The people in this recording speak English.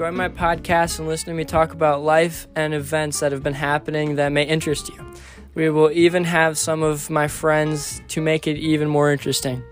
Join my podcast and listen to me talk about life and events that have been happening that may interest you. We will even have some of my friends to make it even more interesting.